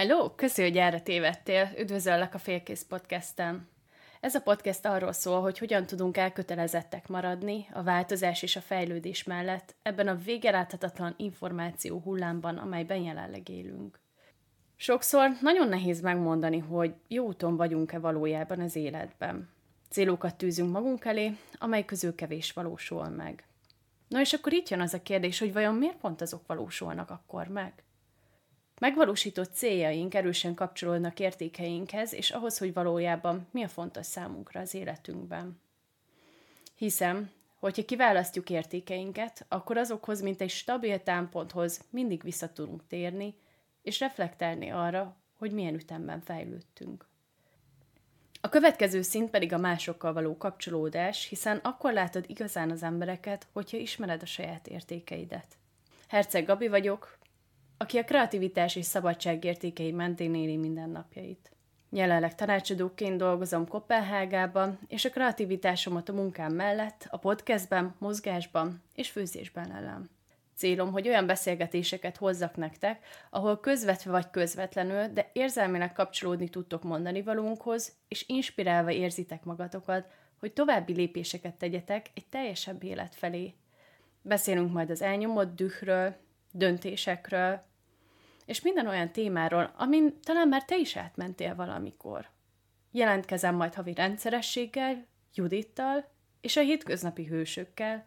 Hello, köszi, hogy erre tévedtél. Üdvözöllek a Félkész Podcasten. Ez a podcast arról szól, hogy hogyan tudunk elkötelezettek maradni a változás és a fejlődés mellett ebben a végeláthatatlan információ hullámban, amelyben jelenleg élünk. Sokszor nagyon nehéz megmondani, hogy jó úton vagyunk-e valójában az életben. Célokat tűzünk magunk elé, amely közül kevés valósul meg. Na és akkor itt jön az a kérdés, hogy vajon miért pont azok valósulnak akkor meg? Megvalósított céljaink erősen kapcsolódnak értékeinkhez, és ahhoz, hogy valójában mi a fontos számunkra az életünkben. Hiszem, hogyha kiválasztjuk értékeinket, akkor azokhoz, mint egy stabil támponthoz mindig vissza tudunk térni, és reflektálni arra, hogy milyen ütemben fejlődtünk. A következő szint pedig a másokkal való kapcsolódás, hiszen akkor látod igazán az embereket, hogyha ismered a saját értékeidet. Herceg Gabi vagyok, aki a kreativitás és szabadság értékei mentén éli mindennapjait. Jelenleg tanácsadóként dolgozom Kopenhágában, és a kreativitásomat a munkám mellett a podcastben, mozgásban és főzésben lelem. Célom, hogy olyan beszélgetéseket hozzak nektek, ahol közvetve vagy közvetlenül, de érzelmileg kapcsolódni tudtok mondani valónkhoz, és inspirálva érzitek magatokat, hogy további lépéseket tegyetek egy teljesebb élet felé. Beszélünk majd az elnyomott dühről, döntésekről, és minden olyan témáról, amin talán már te is átmentél valamikor. Jelentkezem majd havi rendszerességgel, Judittal és a hétköznapi hősökkel,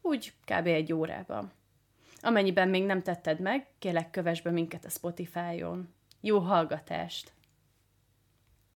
úgy kb. egy órában. Amennyiben még nem tetted meg, kérlek kövess be minket a Spotify-on. Jó hallgatást!